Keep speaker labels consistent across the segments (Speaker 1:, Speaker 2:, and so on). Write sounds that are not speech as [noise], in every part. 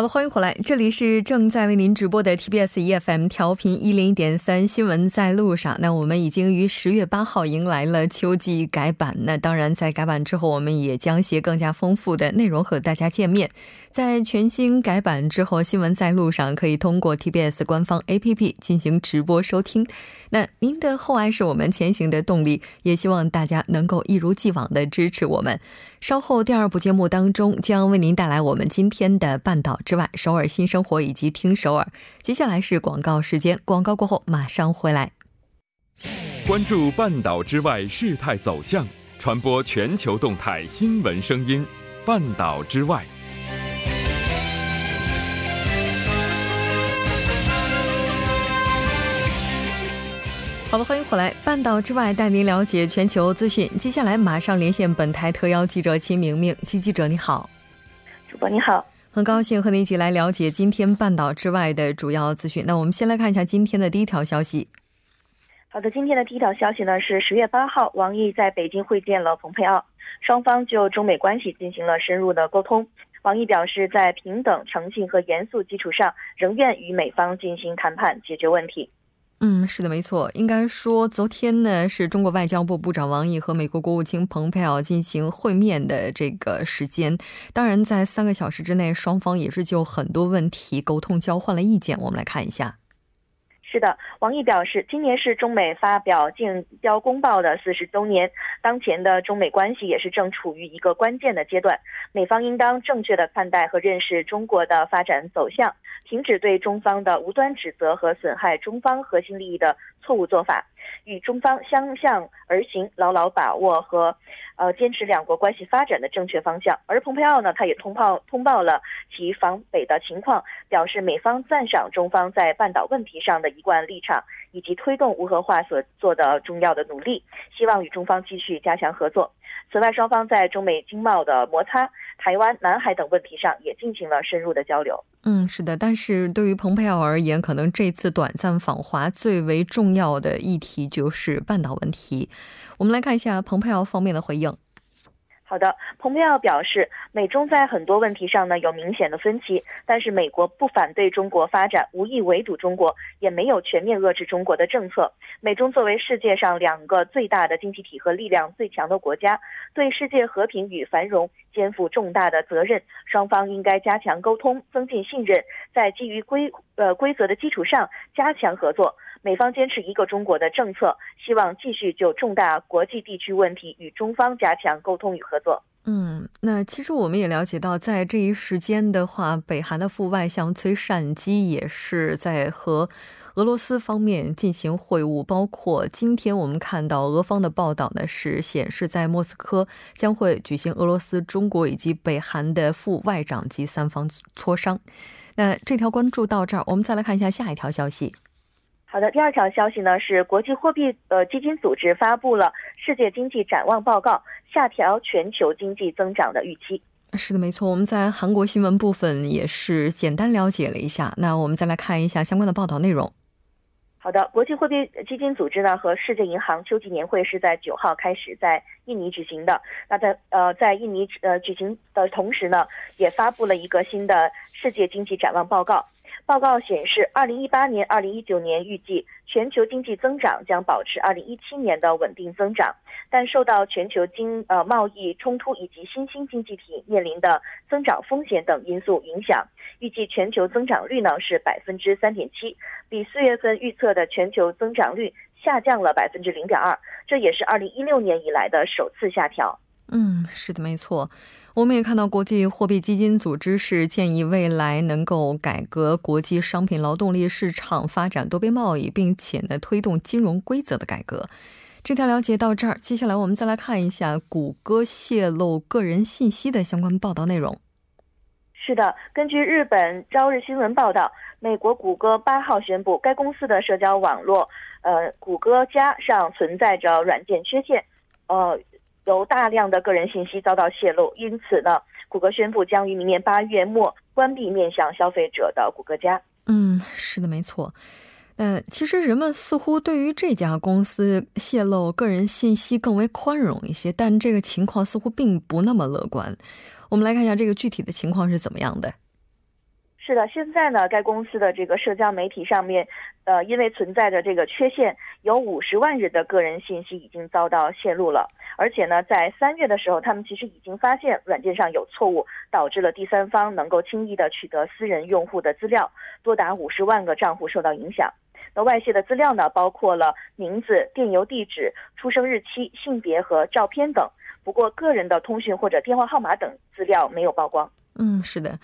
Speaker 1: 好了，欢迎回来，这里是正在为您直播的 TBS EFM 调频一零一点三新闻在路上。那我们已经于十月八号迎来了秋季改版，那当然在改版之后，我们也将携更加丰富的内容和大家见面。在全新改版之后，新闻在路上可以通过 TBS 官方 APP 进行直播收听。那您的厚爱是我们前行的动力，也希望大家能够一如既往的支持我们。稍后第二部节目当中将为您带来我们今天的半岛之外、首尔新生活以及听首尔。接下来是广告时间，广告过后马上回来。
Speaker 2: 关注半岛之外事态走向，传播全球动态新闻声音，半岛之外。
Speaker 1: 好的，欢迎回来。半岛之外，带您了解全球资讯。接下来马上连线本台特邀记者秦明明。齐记者，你好。
Speaker 3: 主播你好，
Speaker 1: 很高兴和您一起来了解今天半岛之外的主要资讯。那我们先来看一下今天的第一条消息。
Speaker 3: 好的，今天的第一条消息呢是十月八号，王毅在北京会见了蓬佩奥，双方就中美关系进行了深入的沟通。王毅表示，在平等、诚信和严肃基础上，仍愿与美方进行谈判，解决问题。
Speaker 1: 嗯，是的，没错。应该说，昨天呢是中国外交部部长王毅和美国国务卿蓬佩奥进行会面的这个时间。当然，在三个小时之内，双方也是就很多问题沟通、交换了意见。我们来看一下。
Speaker 3: 是的，王毅表示，今年是中美发表建交公报的四十周年，当前的中美关系也是正处于一个关键的阶段。美方应当正确的看待和认识中国的发展走向，停止对中方的无端指责和损害中方核心利益的错误做法。与中方相向而行，牢牢把握和，呃，坚持两国关系发展的正确方向。而蓬佩奥呢，他也通报通报了其访北的情况，表示美方赞赏中方在半岛问题上的一贯立场，以及推动无核化所做的重要的努力，希望与中方继续加强合作。此外，双方在中美经贸的摩擦、台湾、南海等问题上也进行了深入的交流。
Speaker 1: 嗯，是的，但是对于蓬佩奥而言，可能这次短暂访华最为重要的议题就是半岛问题。我们来看一下蓬佩奥方面的回应。
Speaker 3: 好的，蓬佩奥表示，美中在很多问题上呢有明显的分歧，但是美国不反对中国发展，无意围堵中国，也没有全面遏制中国的政策。美中作为世界上两个最大的经济体和力量最强的国家，对世界和平与繁荣肩负重大的责任。双方应该加强沟通，增进信任，在基于规呃规则的基础上加强合作。美方坚持一个中国的政策，希望继续就重大国际地区问题与中方加强沟通与合作。
Speaker 1: 嗯，那其实我们也了解到，在这一时间的话，北韩的副外相崔善基也是在和俄罗斯方面进行会晤。包括今天我们看到俄方的报道呢，是显示在莫斯科将会举行俄罗斯、中国以及北韩的副外长级三方磋商。那这条关注到这儿，我们再来看一下下一条消息。
Speaker 3: 好的，第二条消息呢是国际货币呃基金组织发布了世界经济展望报告，下调全球经济增长的预期。
Speaker 1: 是的，没错，我们在韩国新闻部分也是简单了解了一下。那我们再来看一下相关的报道内容。
Speaker 3: 好的，国际货币基金组织呢和世界银行秋季年会是在九号开始在印尼举行的。那在呃在印尼呃举行的同时呢，也发布了一个新的世界经济展望报告。报告显示，二零一八年、二零一九年预计全球经济增长将保持二零一七年的稳定增长，但受到全球经呃贸易冲突以及新兴经济体面临的增长风险等因素影响，预计全球增长率呢是百分之三点七，比四月份预测的全球增长率下降了百分之零点二，这也是二零一六年以来的首次下调。
Speaker 1: 嗯，是的，没错。我们也看到，国际货币基金组织是建议未来能够改革国际商品劳动力市场，发展多边贸易，并且呢推动金融规则的改革。这条了解到这儿，接下来我们再来看一下谷歌泄露个人信息的相关报道内容。
Speaker 3: 是的，根据日本朝日新闻报道，美国谷歌八号宣布，该公司的社交网络，呃，谷歌加上存在着软件缺陷，呃。有大量的个人信息遭到泄露，因此呢，谷歌宣布将于明年八月末关闭面向消费者的谷歌家。
Speaker 1: 嗯，是的，没错。呃，其实人们似乎对于这家公司泄露个人信息更为宽容一些，但这个情况似乎并不那么乐观。我们来看一下这个具体的情况是怎么样的。
Speaker 3: 是的，现在呢，该公司的这个社交媒体上面，呃，因为存在着这个缺陷，有五十万人的个人信息已经遭到泄露了。而且呢，在三月的时候，他们其实已经发现软件上有错误，导致了第三方能够轻易的取得私人用户的资料，多达五十万个账户受到影响。那外泄的资料呢，包括了名字、电邮地址、出生日期、性别和照片等。不过，个人的通讯或者电话号码等资料没有曝光。
Speaker 1: 嗯，是的，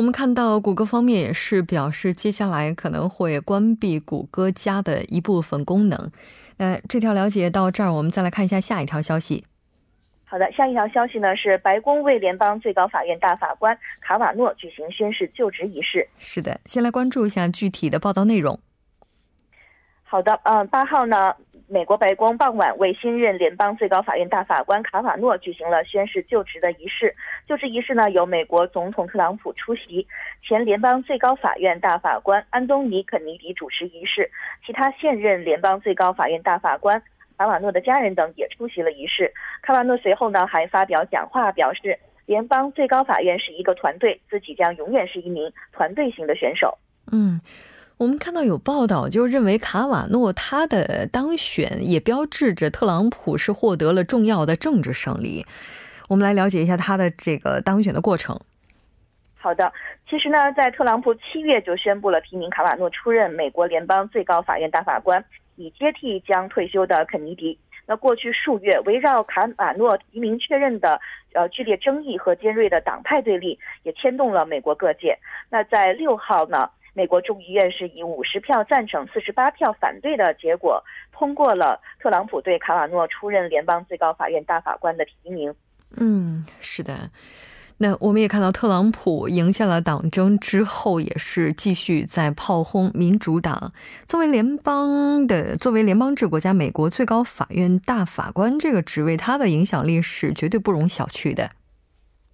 Speaker 1: 我们看到谷歌方面也是表示，接下来可能会关闭谷歌家的一部分功能。那这条了解到这儿，我们再来看一下下一条消息。
Speaker 3: 好的，下一条消息呢是白宫为联邦最高法院大法官卡瓦诺举行宣誓就职仪式。
Speaker 1: 是的，先来关注一下具体的报道内容。
Speaker 3: 好的，嗯，八号呢，美国白宫傍晚为新任联邦最高法院大法官卡瓦诺举行了宣誓就职的仪式。就职仪式呢，由美国总统特朗普出席，前联邦最高法院大法官安东尼肯尼迪主持仪式，其他现任联邦最高法院大法官卡瓦诺的家人等也出席了仪式。卡瓦诺随后呢，还发表讲话，表示联邦最高法院是一个团队，自己将永远是一名团队型的选手。
Speaker 1: 嗯。我们看到有报道，就认为卡瓦诺他的当选也标志着特朗普是获得了重要的政治胜利。我们来了解一下他的这个当选的过程。
Speaker 3: 好的，其实呢，在特朗普七月就宣布了提名卡瓦诺出任美国联邦最高法院大法官，以接替将退休的肯尼迪。那过去数月，围绕卡瓦诺提名确认的呃剧烈争议和尖锐的党派对立，也牵动了美国各界。那在六号呢？美国众议院是以五十票赞成、四十八票反对的结果通过了特朗普对卡瓦诺出任联邦最高法院大法官的提名。
Speaker 1: 嗯，是的。那我们也看到，特朗普赢下了党争之后，也是继续在炮轰民主党。作为联邦的、作为联邦制国家美国最高法院大法官这个职位，他的影响力是绝对不容小觑的。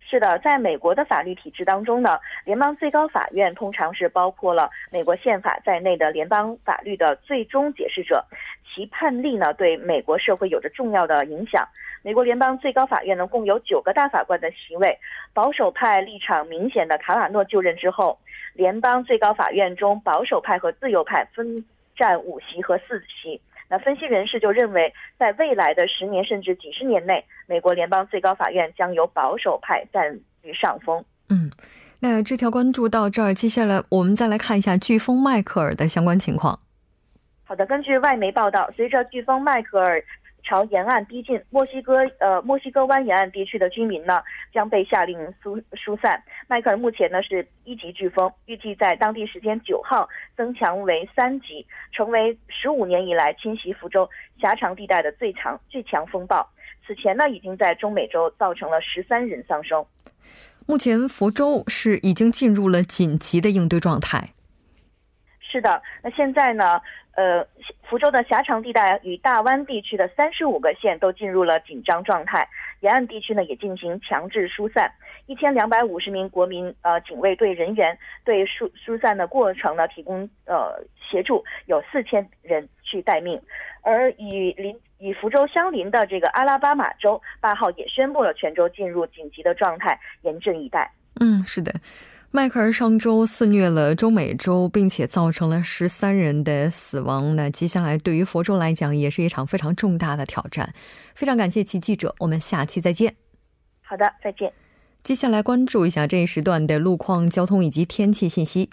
Speaker 3: 是的，在美国的法律体制当中呢，联邦最高法院通常是包括了美国宪法在内的联邦法律的最终解释者，其判例呢对美国社会有着重要的影响。美国联邦最高法院呢共有九个大法官的席位，保守派立场明显的卡瓦诺就任之后，联邦最高法院中保守派和自由派分占五席和四席。那分析人士就认为，在未来的十年甚至几十年内，美国联邦最高法院将由保守派占据上风。
Speaker 1: 嗯，那这条关注到这儿，接下来我们再来看一下飓风迈克尔的相关情况。
Speaker 3: 好的，根据外媒报道，随着飓风迈克尔。朝沿岸逼近，墨西哥呃墨西哥湾沿岸地区的居民呢将被下令疏疏散。迈克尔目前呢是一级飓风，预计在当地时间九号增强为三级，成为十五年以来侵袭福州狭长地带的最强最强风暴。此前呢已经在中美洲造成了十三人丧生。
Speaker 1: 目前福州是已经进入了紧急的应对状态。
Speaker 3: 是的，那现在呢？呃，福州的狭长地带与大湾地区的三十五个县都进入了紧张状态，沿岸地区呢也进行强制疏散，一千两百五十名国民呃警卫队人员对疏疏散的过程呢提供呃协助，有四千人去待命，而与邻与福州相邻的这个阿拉巴马州八号也宣布了全州进入紧急的状态，严阵以待。
Speaker 1: 嗯，是的。迈克尔上周肆虐了中美洲，并且造成了十三人的死亡。那接下来对于佛州来讲，也是一场非常重大的挑战。非常感谢其记者，我们下期再见。
Speaker 3: 好的，再见。
Speaker 1: 接下来关注一下这一时段的路况、交通以及天气信息。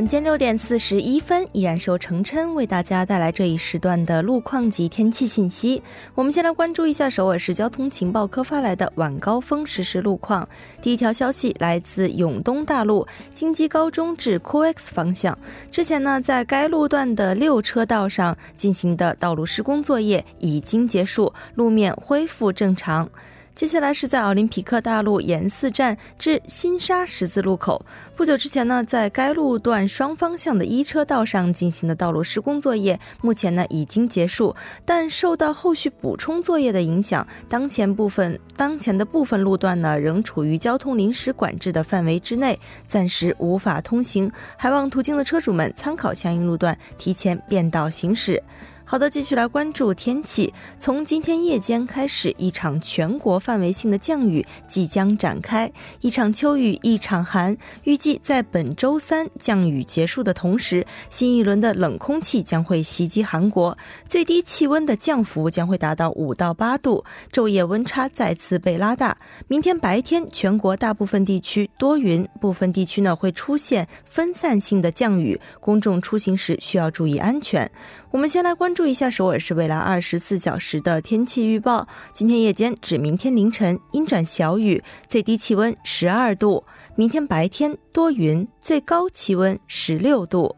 Speaker 4: 晚间六点四十一分，依然是由程琛为大家带来这一时段的路况及天气信息。我们先来关注一下首尔市交通情报科发来的晚高峰实时路况。第一条消息来自永东大路京基高中至 QX 方向，之前呢在该路段的六车道上进行的道路施工作业已经结束，路面恢复正常。接下来是在奥林匹克大路沿四站至新沙十字路口。不久之前呢，在该路段双方向的一车道上进行的道路施工作业，目前呢已经结束，但受到后续补充作业的影响，当前部分 [laughs] 当前的部分路段呢仍处于交通临时管制的范围之内，暂时无法通行，还望途经的车主们参考相应路段，提前变道行驶。好的，继续来关注天气。从今天夜间开始，一场全国范围性的降雨即将展开，一场秋雨一场寒。预计在本周三降雨结束的同时，新一轮的冷空气将会袭击韩国，最低气温的降幅将会达到五到八度，昼夜温差再次被拉大。明天白天，全国大部分地区多云，部分地区呢会出现分散性的降雨，公众出行时需要注意安全。我们先来关注注意一下首尔市未来二十四小时的天气预报。今天夜间至明天凌晨阴转小雨，最低气温十二度；明天白天多云，最高气温十六度。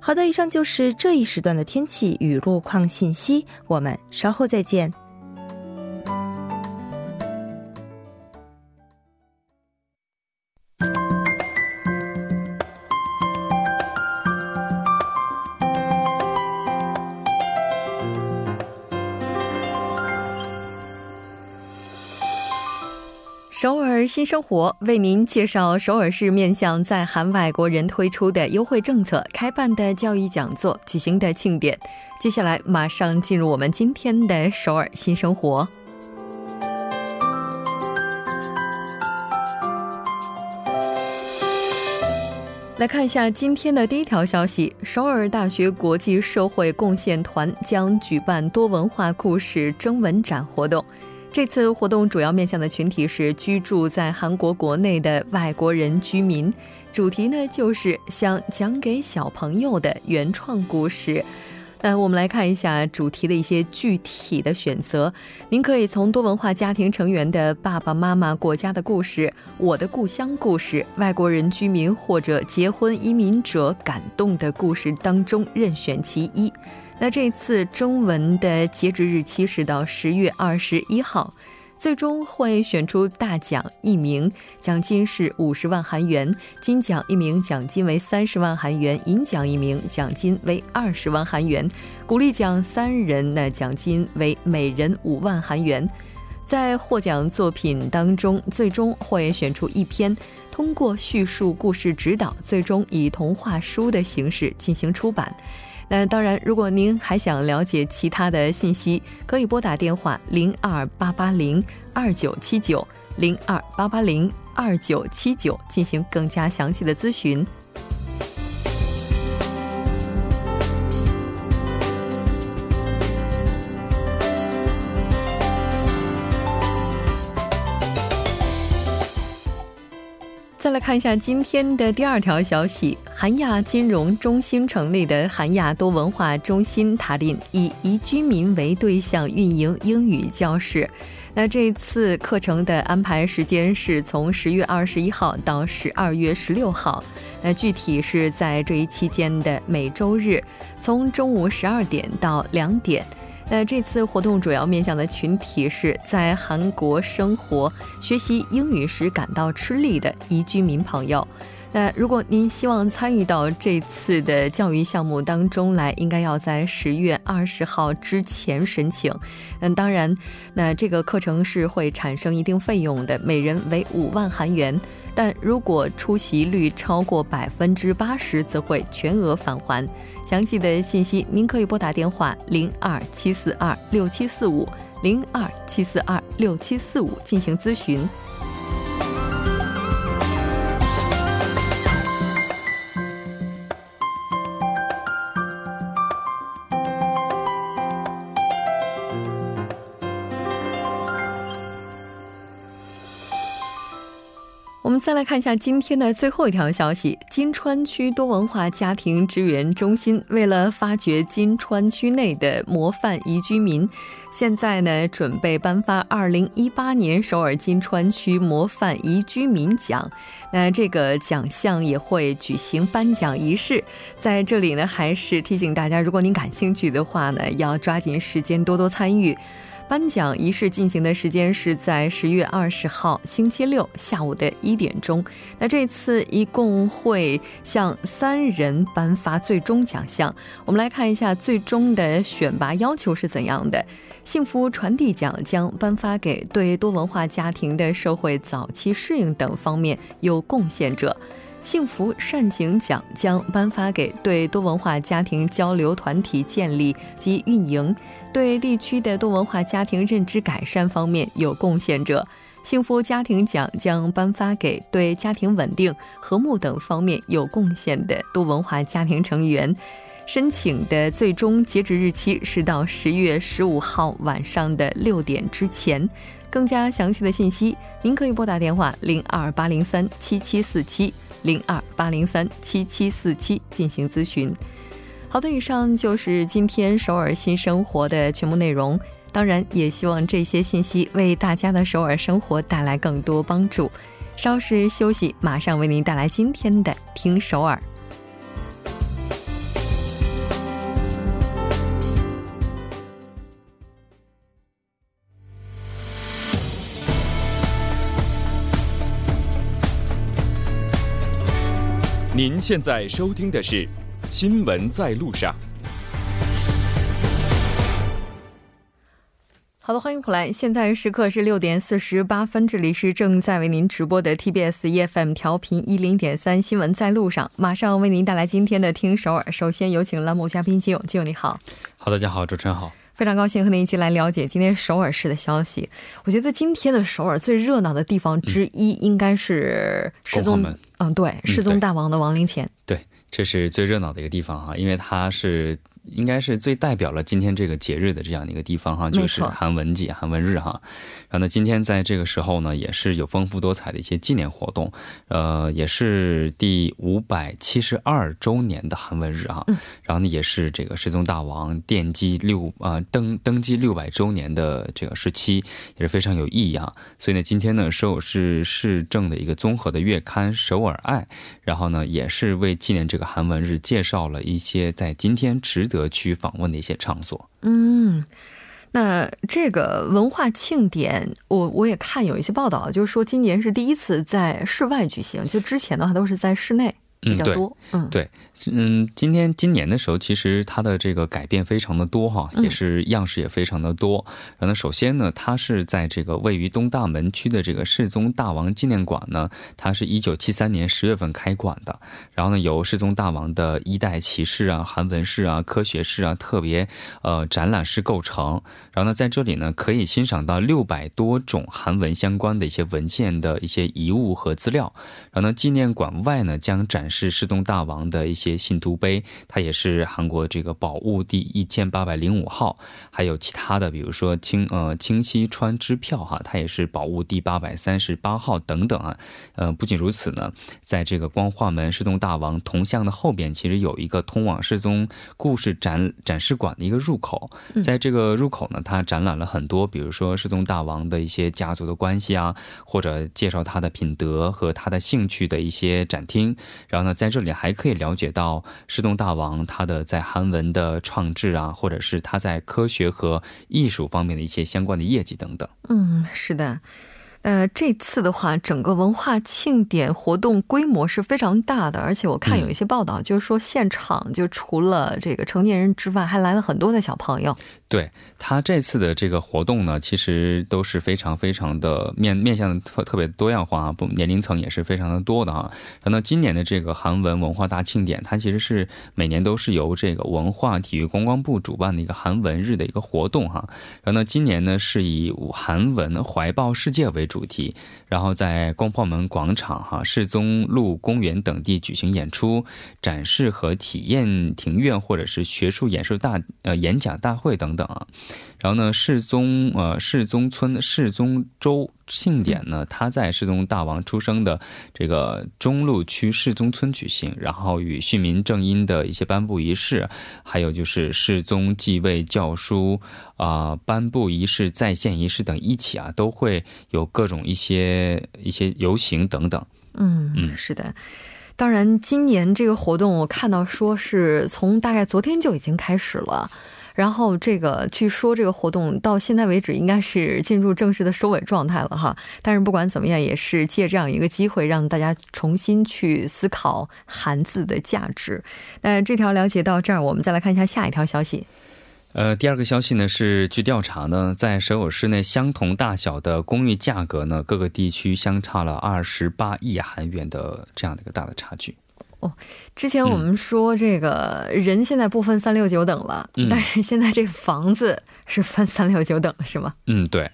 Speaker 4: 好的，以上就是这一时段的天气与路况信息。我们稍后再见。
Speaker 1: 首尔新生活为您介绍首尔市面向在韩外国人推出的优惠政策、开办的教育讲座、举行的庆典。接下来马上进入我们今天的首尔新生活。来看一下今天的第一条消息：首尔大学国际社会贡献团将举办多文化故事征文展活动。这次活动主要面向的群体是居住在韩国国内的外国人居民，主题呢就是想讲给小朋友的原创故事。那我们来看一下主题的一些具体的选择。您可以从多文化家庭成员的爸爸妈妈国家的故事、我的故乡故事、外国人居民或者结婚移民者感动的故事当中任选其一。那这次征文的截止日期是到十月二十一号，最终会选出大奖一名，奖金是五十万韩元；金奖一名，奖金为三十万韩元；银奖一名，奖金为二十万韩元；鼓励奖三人，那奖金为每人五万韩元。在获奖作品当中，最终会选出一篇，通过叙述故事指导，最终以童话书的形式进行出版。那当然，如果您还想了解其他的信息，可以拨打电话零二八八零二九七九零二八八零二九七九进行更加详细的咨询。再来看一下今天的第二条消息：韩亚金融中心成立的韩亚多文化中心塔林以移居民为对象运营英语教室。那这次课程的安排时间是从十月二十一号到十二月十六号。那具体是在这一期间的每周日，从中午十二点到两点。那这次活动主要面向的群体是在韩国生活、学习英语时感到吃力的移居民朋友。那如果您希望参与到这次的教育项目当中来，应该要在十月二十号之前申请。那当然，那这个课程是会产生一定费用的，每人为五万韩元。但如果出席率超过百分之八十，则会全额返还。详细的信息，您可以拨打电话零二七四二六七四五零二七四二六七四五进行咨询。再来看一下今天的最后一条消息：金川区多文化家庭支援中心为了发掘金川区内的模范宜居民，现在呢准备颁发2018年首尔金川区模范宜居民奖。那这个奖项也会举行颁奖仪式。在这里呢，还是提醒大家，如果您感兴趣的话呢，要抓紧时间多多参与。颁奖仪式进行的时间是在十月二十号星期六下午的一点钟。那这次一共会向三人颁发最终奖项。我们来看一下最终的选拔要求是怎样的。幸福传递奖将颁发给对多文化家庭的社会早期适应等方面有贡献者。幸福善行奖将颁发给对多文化家庭交流团体建立及运营。对地区的多文化家庭认知改善方面有贡献者，幸福家庭奖将颁发给对家庭稳定、和睦等方面有贡献的多文化家庭成员。申请的最终截止日期是到十月十五号晚上的六点之前。更加详细的信息，您可以拨打电话零二八零三七七四七零二八零三七七四七进行咨询。好的，以上就是今天首尔新生活的全部内容。当然，也希望这些信息为大家的首尔生活带来更多帮助。稍事休息，马上为您带来今天的《听首尔》。
Speaker 2: 您现在收听的是。新闻在路上。
Speaker 1: 好的，欢迎回来。现在时刻是六点四十八分，这里是正在为您直播的 TBS EFM 调频一零点三新闻在路上，马上为您带来今天的听首尔。首先有请栏目嘉宾金勇，金勇你好。
Speaker 5: 好，大家好，主持人好，
Speaker 1: 非常高兴和您一起来了解今天首尔市的消息。我觉得今天的首尔最热闹的地方之一应该是世宗门，嗯，对，失踪大王的亡灵前，
Speaker 5: 对。这是最热闹的一个地方哈，因为它是。应该是最代表了今天这个节日的这样的一个地方哈，就是韩文节、韩文日哈。然后呢，今天在这个时候呢，也是有丰富多彩的一些纪念活动，呃，也是第五百七十二周年的韩文日哈。然后呢，也是这个世宗大王奠基六啊登登基六百周年的这个时期，也是非常有意义啊。所以呢，今天呢，首尔市市政的一个综合的月刊《首尔爱》，然后呢，也是为纪念这个韩文日，介绍了一些在今天值得。得去访问的一些场所。
Speaker 1: 嗯，那这个文化庆典，我我也看有一些报道，就是说今年是第一次在室外举行，就之前的话都是在室内。比较多，嗯，
Speaker 5: 对，嗯，今天今年的时候，其实它的这个改变非常的多哈，也是样式也非常的多。然后呢，首先呢，它是在这个位于东大门区的这个世宗大王纪念馆呢，它是一九七三年十月份开馆的。然后呢，由世宗大王的一代骑士啊、韩文士啊、科学士啊特别呃展览室构成。然后呢，在这里呢，可以欣赏到六百多种韩文相关的一些文献的一些遗物和资料。然后呢，纪念馆外呢，将展是世宗大王的一些信徒碑，它也是韩国这个宝物第一千八百零五号，还有其他的，比如说清呃清溪川支票哈，它也是宝物第八百三十八号等等啊。呃，不仅如此呢，在这个光化门世宗大王铜像的后边，其实有一个通往世宗故事展展示馆的一个入口，在这个入口呢，它展览了很多，比如说世宗大王的一些家族的关系啊，或者介绍他的品德和他的兴趣的一些展厅，然后。然后呢，在这里还可以了解到世宗大王他的在韩文的创制啊，或者是他在科学和艺术方面的一些相关的业绩等等。
Speaker 1: 嗯，是的。呃，这次的话，整个文化庆典活动规模是非常大的，而且我看有一些报道，就是说现场就除了这个成年人之外，还来了很多的小朋友。
Speaker 5: 对他这次的这个活动呢，其实都是非常非常的面面向特特别多样化，不年龄层也是非常的多的哈。然后今年的这个韩文文化大庆典，它其实是每年都是由这个文化体育观光部主办的一个韩文日的一个活动哈。然后呢，今年呢是以韩文怀抱世界为主题，然后在光炮门广场、哈世宗路公园等地举行演出、展示和体验庭院，或者是学术演说大呃演讲大会等等啊。然后呢，世宗呃世宗村世宗周庆典呢，它在世宗大王出生的这个中路区世宗村举行，然后与训民正音的一些颁布仪式，还有就是世宗继位教书啊颁布仪式、在线仪式等一起啊，都会有各种一些一些游行等等。
Speaker 1: 嗯嗯，是的。当然，今年这个活动我看到说是从大概昨天就已经开始了，然后这个据说这个活动到现在为止应该是进入正式的收尾状态了哈。但是不管怎么样，也是借这样一个机会让大家重新去思考汉字的价值。那这条了解到这儿，我们再来看一下下一条消息。
Speaker 5: 呃，第二个消息呢是，据调查呢，在首尔市内相同大小的公寓价格呢，各个地区相差了二十八亿韩元的这样的一个大的差距。
Speaker 1: 哦，之前我们说这个人现在不分三六九等了，但是现在这个房子是分三六九等了，是吗？
Speaker 5: 嗯，对。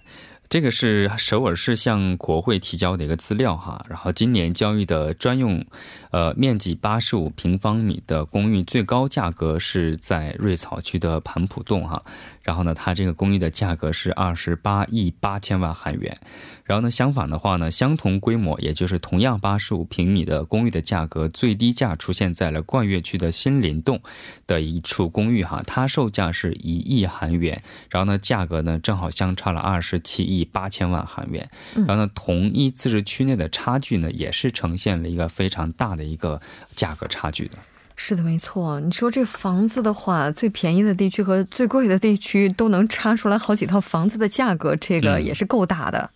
Speaker 5: 这个是首尔市向国会提交的一个资料哈，然后今年交易的专用，呃，面积八十五平方米的公寓最高价格是在瑞草区的盘浦洞哈，然后呢，它这个公寓的价格是二十八亿八千万韩元。然后呢，相反的话呢，相同规模，也就是同样八十五平米的公寓的价格，最低价出现在了冠岳区的新林洞的一处公寓哈，它售价是一亿韩元，然后呢，价格呢正好相差了二十七亿八千万韩元，然后呢，同一自治区内的差距呢，也是呈现了一个非常大的一个价格差距的。
Speaker 1: 是的，没错。你说这房子的话，最便宜的地区和最贵的地区都能差出来好几套房子的价格，这个也是够大的。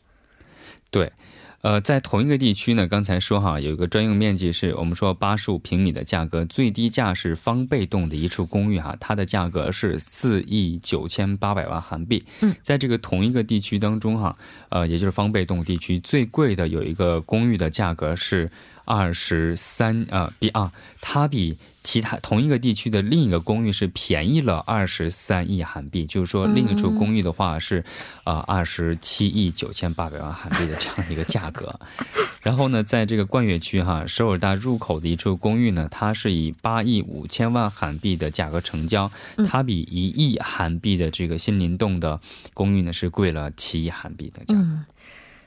Speaker 5: 对，呃，在同一个地区呢，刚才说哈，有一个专用面积是我们说八十五平米的价格，最低价是方贝洞的一处公寓哈，它的价格是四亿九千八百万韩币。嗯，在这个同一个地区当中哈，呃，也就是方贝洞地区最贵的有一个公寓的价格是。二十三啊，比啊，它比其他同一个地区的另一个公寓是便宜了二十三亿韩币，就是说另一处公寓的话是，啊，二十七亿九千八百万韩币的这样一个价格。[laughs] 然后呢，在这个冠岳区哈，首尔大入口的一处公寓呢，它是以八亿五千万韩币的价格成交，它比一亿韩币的这个新林洞的公寓呢是贵了七亿韩币的价格。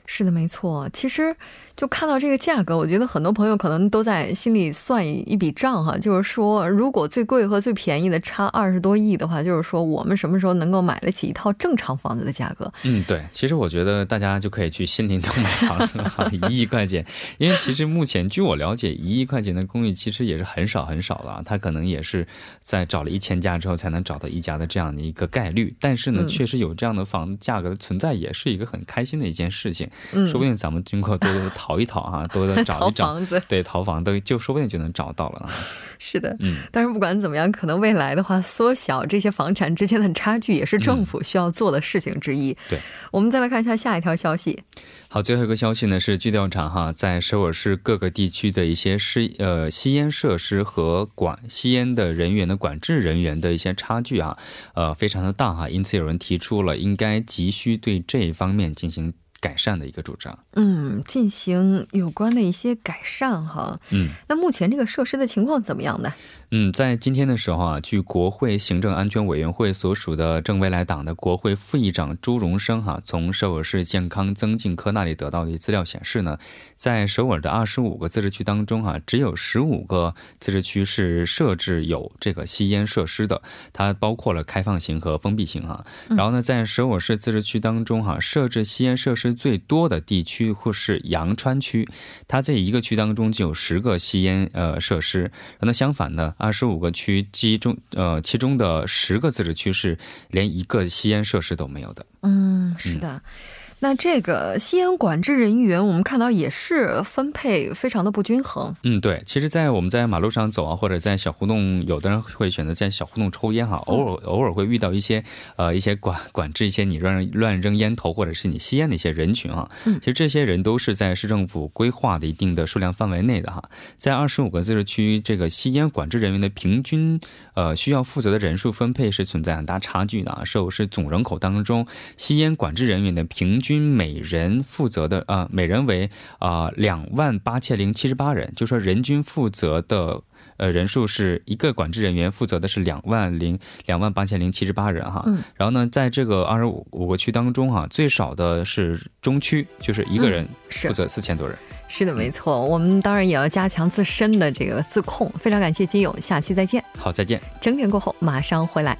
Speaker 1: 是的，没错。其实。就看到这个价格，我觉得很多朋友可能都在心里算一一笔账哈，就是说，如果最贵和最便宜的差二十多亿的话，就是说我们什么时候能够买得起一套正常房子的价格？
Speaker 5: 嗯，对。其实我觉得大家就可以去新林洞买房子了，一亿块钱。因为其实目前据我了解，一亿块钱的公寓其实也是很少很少了，它可能也是在找了一千家之后才能找到一家的这样的一个概率。但是呢，确实有这样的房价格的存在，也是一个很开心的一件事情。嗯，说不定咱们经过多多的。淘一淘哈，[laughs] 多多找一找，[laughs] 房子对，淘房都就说不定就能找到了。
Speaker 1: 是的，嗯，但是不管怎么样，可能未来的话，缩小这些房产之间的差距，也是政府需要做的事情之一。
Speaker 5: 对，
Speaker 1: 我们再来看一下下一条消息。
Speaker 5: 好，最后一个消息呢是据调查哈，在首尔市各个地区的一些吸呃吸烟设施和管吸烟的人员的管制人员的一些差距啊，呃，非常的大哈，因此有人提出了应该急需对这一方面进行。改善的一个主张，
Speaker 1: 嗯，进行有关的一些改善哈，嗯，那目前这个设施的情况怎么样呢？
Speaker 5: 嗯，在今天的时候啊，据国会行政安全委员会所属的正未来党的国会副议长朱荣生哈，从首尔市健康增进科那里得到的资料显示呢，在首尔的二十五个自治区当中哈，只有十五个自治区是设置有这个吸烟设施的，它包括了开放型和封闭型哈。然后呢，在首尔市自治区当中哈，设置吸烟设施最多的地区或是阳川区，它这一个区当中就有十个吸烟呃设施。那相反呢？二十五个区，其中呃，其中的十个自治区是连一个吸烟设施都没有的。
Speaker 1: 嗯，是的。那这个吸烟管制人员，我们看到也是分配非常的不均衡。
Speaker 5: 嗯，对，其实，在我们在马路上走啊，或者在小胡同，有的人会选择在小胡同抽烟哈，偶尔偶尔会遇到一些呃一些管管制一些你乱乱扔烟头或者是你吸烟的一些人群啊。嗯，其实这些人都是在市政府规划的一定的数量范围内的哈。在二十五个自治区，这个吸烟管制人员的平均呃需要负责的人数分配是存在很大差距的啊。是是总人口当中，吸烟管制人员的平均均每人负责的啊，每人为啊两万八千零七十八人，就说人均负责的。呃人数是一个管制人员负责的是两万零两万八千零七十八人哈。嗯。然后呢，在这个二十五五个区当中哈，最少的是中区，就是一个人负责四千多人。
Speaker 1: 是的，没错。我们当然也要加强自身的这个自控。非常感谢金勇，下期再见。
Speaker 5: 好，再见。
Speaker 1: 整点过后马上回来。